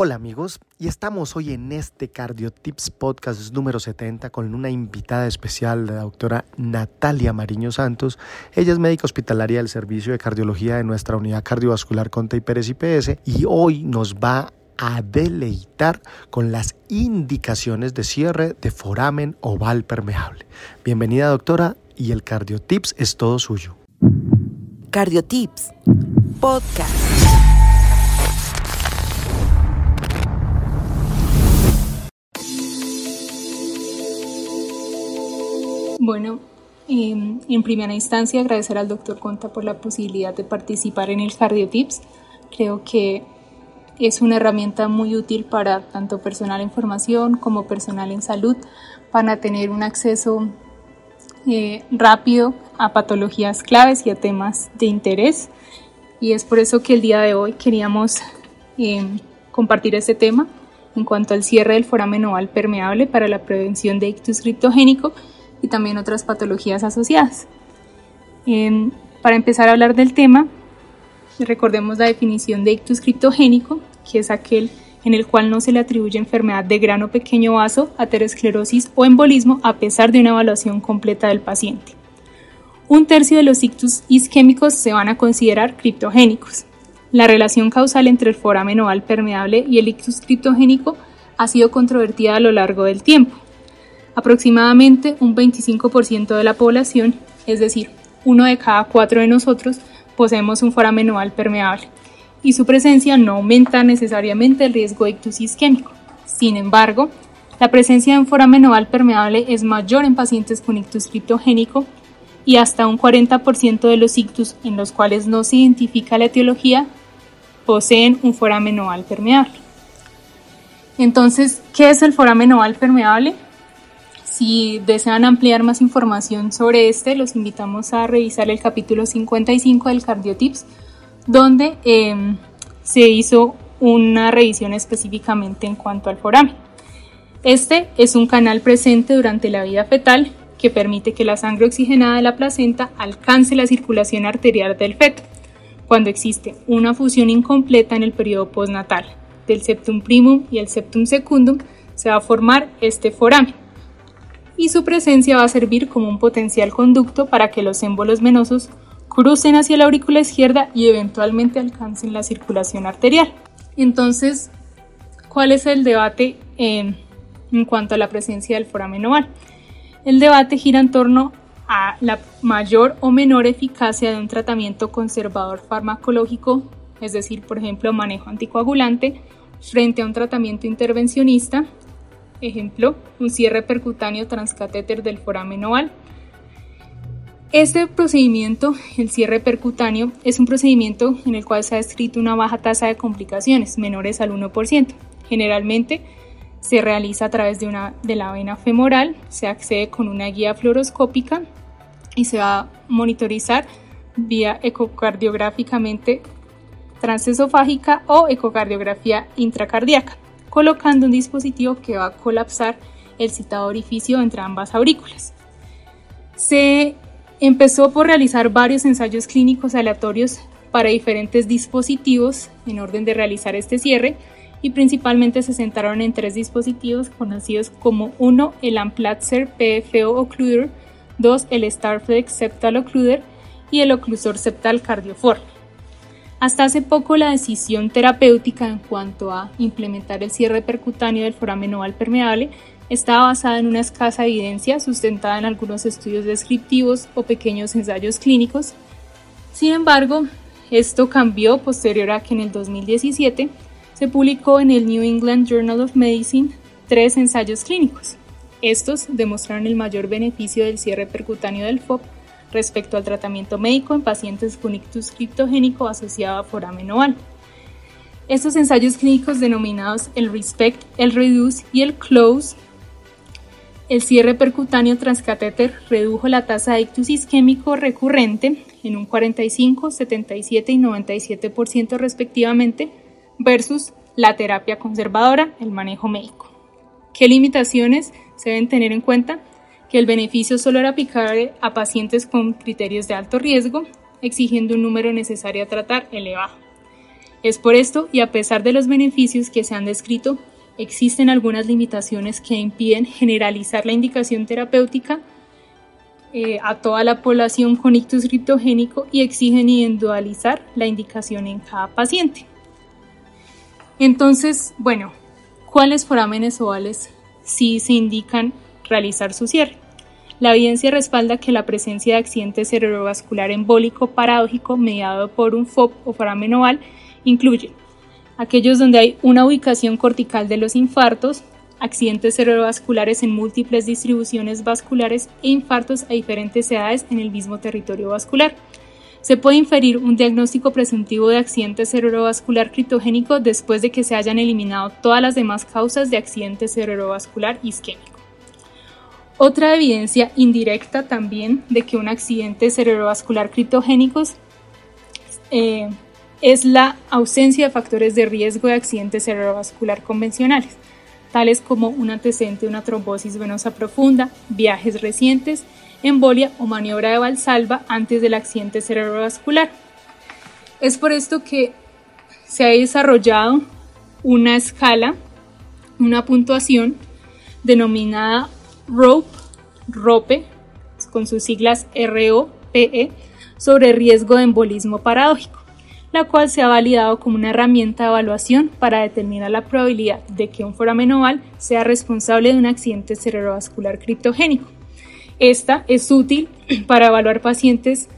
Hola amigos, y estamos hoy en este Cardiotips Podcast número 70 con una invitada especial, la doctora Natalia Mariño Santos. Ella es médica hospitalaria del Servicio de Cardiología de nuestra Unidad Cardiovascular Conte y Pérez IPS y hoy nos va a deleitar con las indicaciones de cierre de foramen oval permeable. Bienvenida doctora y el Cardiotips es todo suyo. Cardiotips Podcast. Bueno, em, en primera instancia agradecer al doctor Conta por la posibilidad de participar en el Cardiotips. Creo que es una herramienta muy útil para tanto personal en formación como personal en salud para tener un acceso eh, rápido a patologías claves y a temas de interés. Y es por eso que el día de hoy queríamos em, compartir este tema en cuanto al cierre del foramen oval permeable para la prevención de ictus criptogénico y también otras patologías asociadas. para empezar a hablar del tema, recordemos la definición de ictus criptogénico, que es aquel en el cual no se le atribuye enfermedad de grano pequeño vaso, aterosclerosis o embolismo a pesar de una evaluación completa del paciente. Un tercio de los ictus isquémicos se van a considerar criptogénicos. La relación causal entre el foramen oval permeable y el ictus criptogénico ha sido controvertida a lo largo del tiempo. Aproximadamente un 25% de la población, es decir, uno de cada cuatro de nosotros, poseemos un foramen oval permeable y su presencia no aumenta necesariamente el riesgo de ictus isquémico. Sin embargo, la presencia de un foramen oval permeable es mayor en pacientes con ictus criptogénico y hasta un 40% de los ictus en los cuales no se identifica la etiología poseen un foramen oval permeable. Entonces, ¿qué es el foramen oval permeable? Si desean ampliar más información sobre este, los invitamos a revisar el capítulo 55 del Cardiotips, donde em, se hizo una revisión específicamente en cuanto al foramen. Este es un canal presente durante la vida fetal que permite que la sangre oxigenada de la placenta alcance la circulación arterial del feto, cuando existe una fusión incompleta en el periodo postnatal del septum primum y el septum secundum, se va a formar este foramen y su presencia va a servir como un potencial conducto para que los émbolos venosos crucen hacia la aurícula izquierda y eventualmente alcancen la circulación arterial. Entonces, ¿cuál es el debate en, cuanto a la presencia del foramen oval? El debate gira en torno a la mayor o menor eficacia de un tratamiento conservador farmacológico, es decir, por ejemplo, manejo anticoagulante, frente a un tratamiento intervencionista Ejemplo, un cierre percutáneo transcatéter del foramen oval. Este procedimiento, el cierre percutáneo, es un procedimiento en el cual se ha descrito una baja tasa de complicaciones, menores al 1%. Generalmente se realiza a través de, una, de la vena femoral, se accede con una guía fluoroscópica y se va a monitorizar vía ecocardiográficamente transesofágica o ecocardiografía intracardíaca colocando un dispositivo que va a colapsar el citado orificio entre ambas aurículas. Se empezó por realizar varios ensayos clínicos aleatorios para diferentes dispositivos en orden de realizar este cierre y principalmente se centraron en tres dispositivos conocidos como 1 el Amplatzer PFO Occluder, 2 el Starflex Septal Occluder y el oclusor septal cardioforme. Hasta hace poco la decisión terapéutica en cuanto a implementar el cierre percutáneo del foramen oval permeable estaba basada en una escasa evidencia sustentada en algunos estudios descriptivos o pequeños ensayos clínicos. Sin embargo, esto cambió posterior a que en el 2017 se publicó en el New England Journal of Medicine tres ensayos clínicos. Estos demostraron el mayor beneficio del cierre percutáneo del FOP respecto al tratamiento médico en pacientes con ictus criptogénico asociado a foramen oval. Estos ensayos clínicos denominados el RESPECT, el REDUCE y el CLOSE, el cierre percutáneo transcatéter redujo la tasa de ictus isquémico recurrente en un 45, 77 y 97% respectivamente versus la terapia conservadora, el manejo médico. ¿Qué limitaciones se deben tener en cuenta? Que el beneficio solo era aplicable a pacientes con criterios de alto riesgo, exigiendo un número necesario a tratar elevado. Es por esto, y a pesar de los beneficios que se han descrito, existen algunas limitaciones que impiden generalizar la indicación terapéutica eh, a toda la población con ictus criptogénico y exigen individualizar la indicación en cada paciente. Entonces, bueno, ¿cuáles forámenes ovales sí se indican realizar su cierre? La evidencia respalda que la presencia de accidente cerebrovascular embólico paradójico mediado por un FOB o foramen oval incluye aquellos donde hay una ubicación cortical de los infartos, accidentes cerebrovasculares en múltiples distribuciones vasculares e infartos a diferentes edades en el mismo territorio vascular. Se puede inferir un diagnóstico presuntivo de accidente cerebrovascular criptogénico después de que se hayan eliminado todas las demás causas de accidente cerebrovascular isquémico. Otra evidencia indirecta también de que un accidente cerebrovascular criptogénico eh, es la ausencia de factores de riesgo de accidente cerebrovascular convencionales, tales como un antecedente de una trombosis venosa profunda, viajes recientes, embolia o maniobra de valsalva antes del accidente cerebrovascular. Es por esto que se ha desarrollado una escala, una puntuación denominada ROPE, con sus siglas ROPE, sobre riesgo de embolismo paradójico, la cual se ha validado como una herramienta de evaluación para determinar la probabilidad de que un foramen oval sea responsable de un accidente cerebrovascular criptogénico. Esta es útil para evaluar pacientes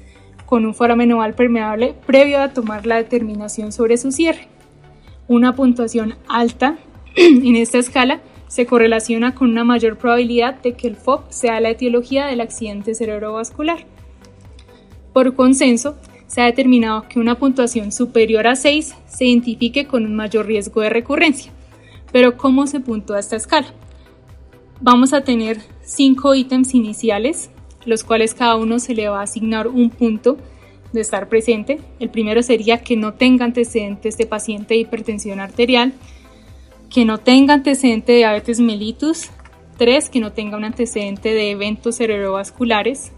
con un foramen oval permeable previo a tomar la determinación sobre su cierre. Una puntuación alta en esta escala se correlaciona con una mayor probabilidad de que el FOB sea la etiología del accidente cerebrovascular. Por consenso, se ha determinado que una puntuación superior a 6 se identifique con un mayor riesgo de recurrencia. Pero ¿cómo se puntúa esta escala? Vamos a tener cinco ítems iniciales, los cuales cada uno se le va a asignar un punto de estar presente. El primero sería que no tenga antecedentes de paciente de hipertensión arterial, que no tenga antecedente de diabetes mellitus, 3. que no tenga un antecedente de eventos cerebrovasculares,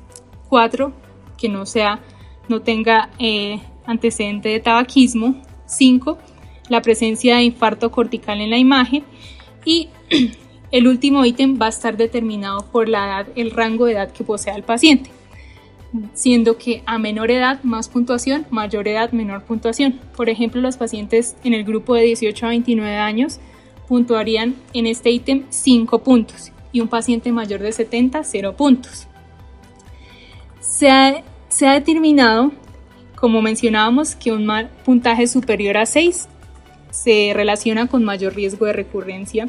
4. que no sea no tenga eh, antecedente de tabaquismo, 5. la presencia de infarto cortical en la imagen y el último ítem va a estar determinado por la edad, el rango de edad que posea el paciente siendo que a menor edad más puntuación, mayor edad menor puntuación. Por ejemplo, los pacientes en el grupo de 18 a 29 años puntuarían en este ítem 5 puntos y un paciente mayor de 70 0 puntos. Se ha, se ha determinado, como mencionábamos, que un puntaje superior a 6 se relaciona con mayor riesgo de recurrencia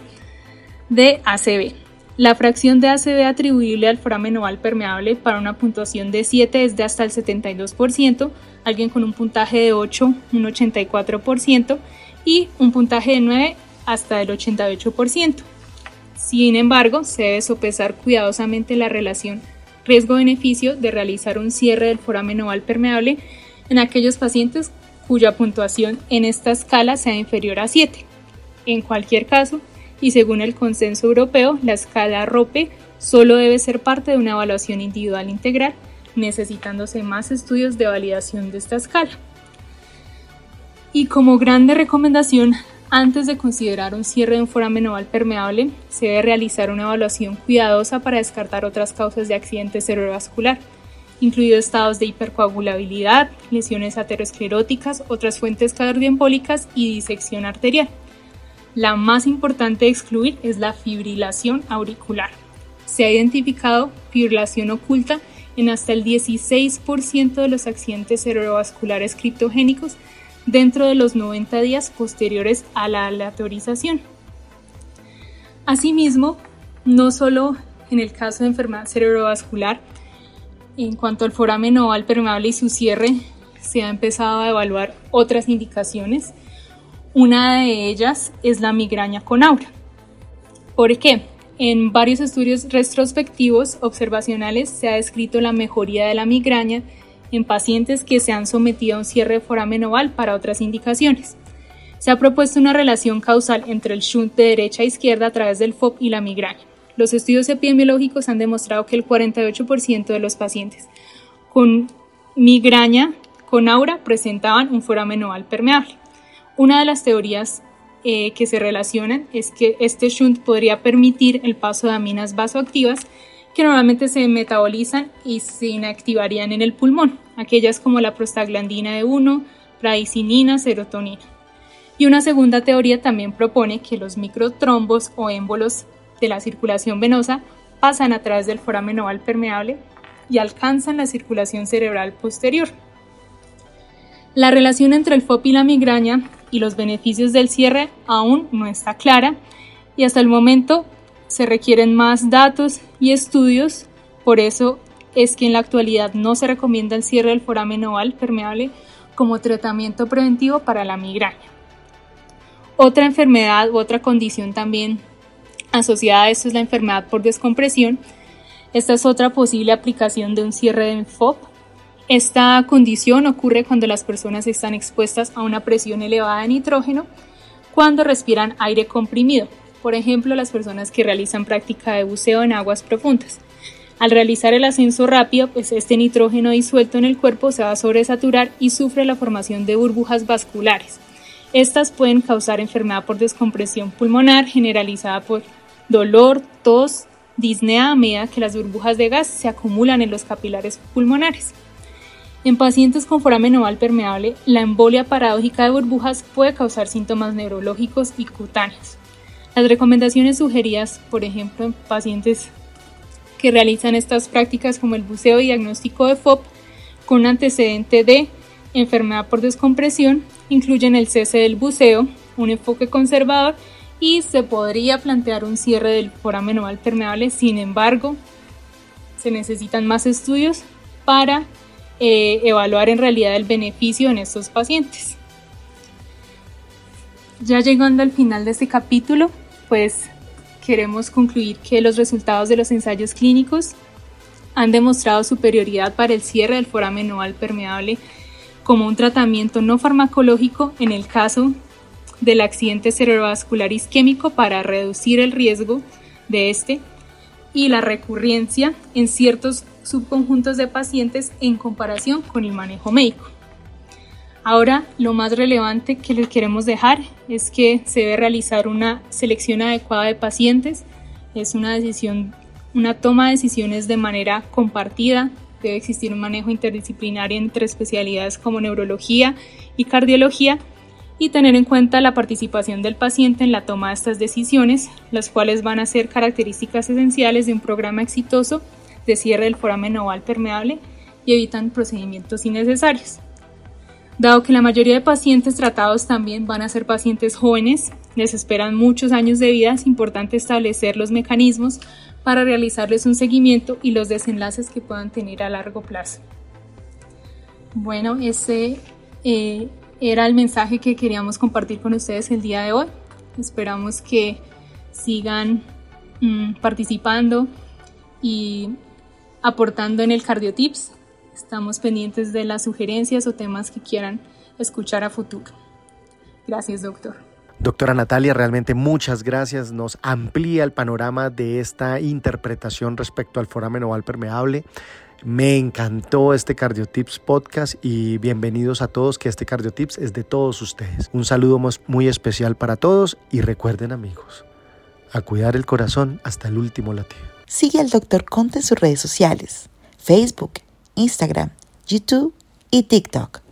de ACV. La fracción de ACV atribuible al foramen oval permeable para una puntuación de 7 es de hasta el 72%, alguien con un puntaje de 8 un 84% y un puntaje de 9 hasta el 88%. Sin embargo, se debe sopesar cuidadosamente la relación riesgo-beneficio de realizar un cierre del foramen oval permeable en aquellos pacientes cuya puntuación en esta escala sea inferior a 7. En cualquier caso, y según el consenso europeo, la escala ROPE solo debe ser parte de una evaluación individual integral, necesitándose más estudios de validación de esta escala. Y como grande recomendación, antes de considerar un cierre de un foramen oval permeable, se debe realizar una evaluación cuidadosa para descartar otras causas de accidente cerebrovascular, incluidos estados de hipercoagulabilidad, lesiones ateroscleróticas, otras fuentes cardioembólicas y disección arterial. La más importante de excluir es la fibrilación auricular. Se ha identificado fibrilación oculta en hasta el 16% de los accidentes cerebrovasculares criptogénicos dentro de los 90 días posteriores a la aleatorización. Asimismo, no solo en el caso de enfermedad cerebrovascular, en cuanto al foramen oval permeable y su cierre, se ha empezado a evaluar otras indicaciones. Una de ellas es la migraña con aura. ¿Por qué? En varios estudios retrospectivos observacionales se ha descrito la mejoría de la migraña en pacientes que se han sometido a un cierre foramen oval para otras indicaciones. Se ha propuesto una relación causal entre el shunt de derecha a izquierda a través del FOP y la migraña. Los estudios epidemiológicos han demostrado que el 48% de los pacientes con migraña con aura presentaban un foramen oval permeable. Una de las teorías eh, que se relacionan es que este shunt podría permitir el paso de aminas vasoactivas que normalmente se metabolizan y se inactivarían en el pulmón, aquellas como la prostaglandina E1, pradicinina, serotonina. Y una segunda teoría también propone que los microtrombos o émbolos de la circulación venosa pasan a través del foramen oval permeable y alcanzan la circulación cerebral posterior. La relación entre el FOP y la migraña y los beneficios del cierre aún no está clara y hasta el momento se requieren más datos y estudios, por eso es que en la actualidad no se recomienda el cierre del foramen oval permeable como tratamiento preventivo para la migraña. Otra enfermedad u otra condición también asociada a esto es la enfermedad por descompresión. Esta es otra posible aplicación de un cierre de FOP esta condición ocurre cuando las personas están expuestas a una presión elevada de nitrógeno cuando respiran aire comprimido, por ejemplo las personas que realizan práctica de buceo en aguas profundas. Al realizar el ascenso rápido, pues este nitrógeno disuelto en el cuerpo se va a sobresaturar y sufre la formación de burbujas vasculares. Estas pueden causar enfermedad por descompresión pulmonar generalizada por dolor, tos, disnea a medida que las burbujas de gas se acumulan en los capilares pulmonares. En pacientes con foramen oval permeable, la embolia paradójica de burbujas puede causar síntomas neurológicos y cutáneos. Las recomendaciones sugeridas, por ejemplo, en pacientes que realizan estas prácticas como el buceo diagnóstico de FOP con antecedente de enfermedad por descompresión, incluyen el cese del buceo, un enfoque conservador y se podría plantear un cierre del foramen oval permeable. Sin embargo, se necesitan más estudios para eh, evaluar en realidad el beneficio en estos pacientes. Ya llegando al final de este capítulo, pues queremos concluir que los resultados de los ensayos clínicos han demostrado superioridad para el cierre del foramen oval permeable como un tratamiento no farmacológico en el caso del accidente cerebrovascular isquémico para reducir el riesgo de este y la recurrencia en ciertos subconjuntos de pacientes en comparación con el manejo médico. Ahora, lo más relevante que les queremos dejar es que se debe realizar una selección adecuada de pacientes. Es una toma de decisiones de manera compartida. Debe existir un manejo interdisciplinario entre especialidades como neurología y cardiología y tener en cuenta la participación del paciente en la toma de estas decisiones, las cuales van a ser características esenciales de un programa exitoso de cierre del foramen oval permeable y evitan procedimientos innecesarios. Dado que la mayoría de pacientes tratados también van a ser pacientes jóvenes, les esperan muchos años de vida, es importante establecer los mecanismos para realizarles un seguimiento y los desenlaces que puedan tener a largo plazo. Bueno, ese eh, era el mensaje que queríamos compartir con ustedes el día de hoy. Esperamos que sigan mm, participando y aportando en el CardioTips. Estamos pendientes de las sugerencias o temas que quieran escuchar a futuro. Gracias, doctor. Doctora Natalia, realmente muchas gracias. Nos amplía el panorama de esta interpretación respecto al foramen oval permeable. Me encantó este CardioTips podcast y bienvenidos a todos que este CardioTips es de todos ustedes. Un saludo muy especial para todos y recuerden amigos, a cuidar el corazón hasta el último latido. Sigue al Dr. Conte en sus redes sociales, Facebook, Instagram, YouTube y TikTok.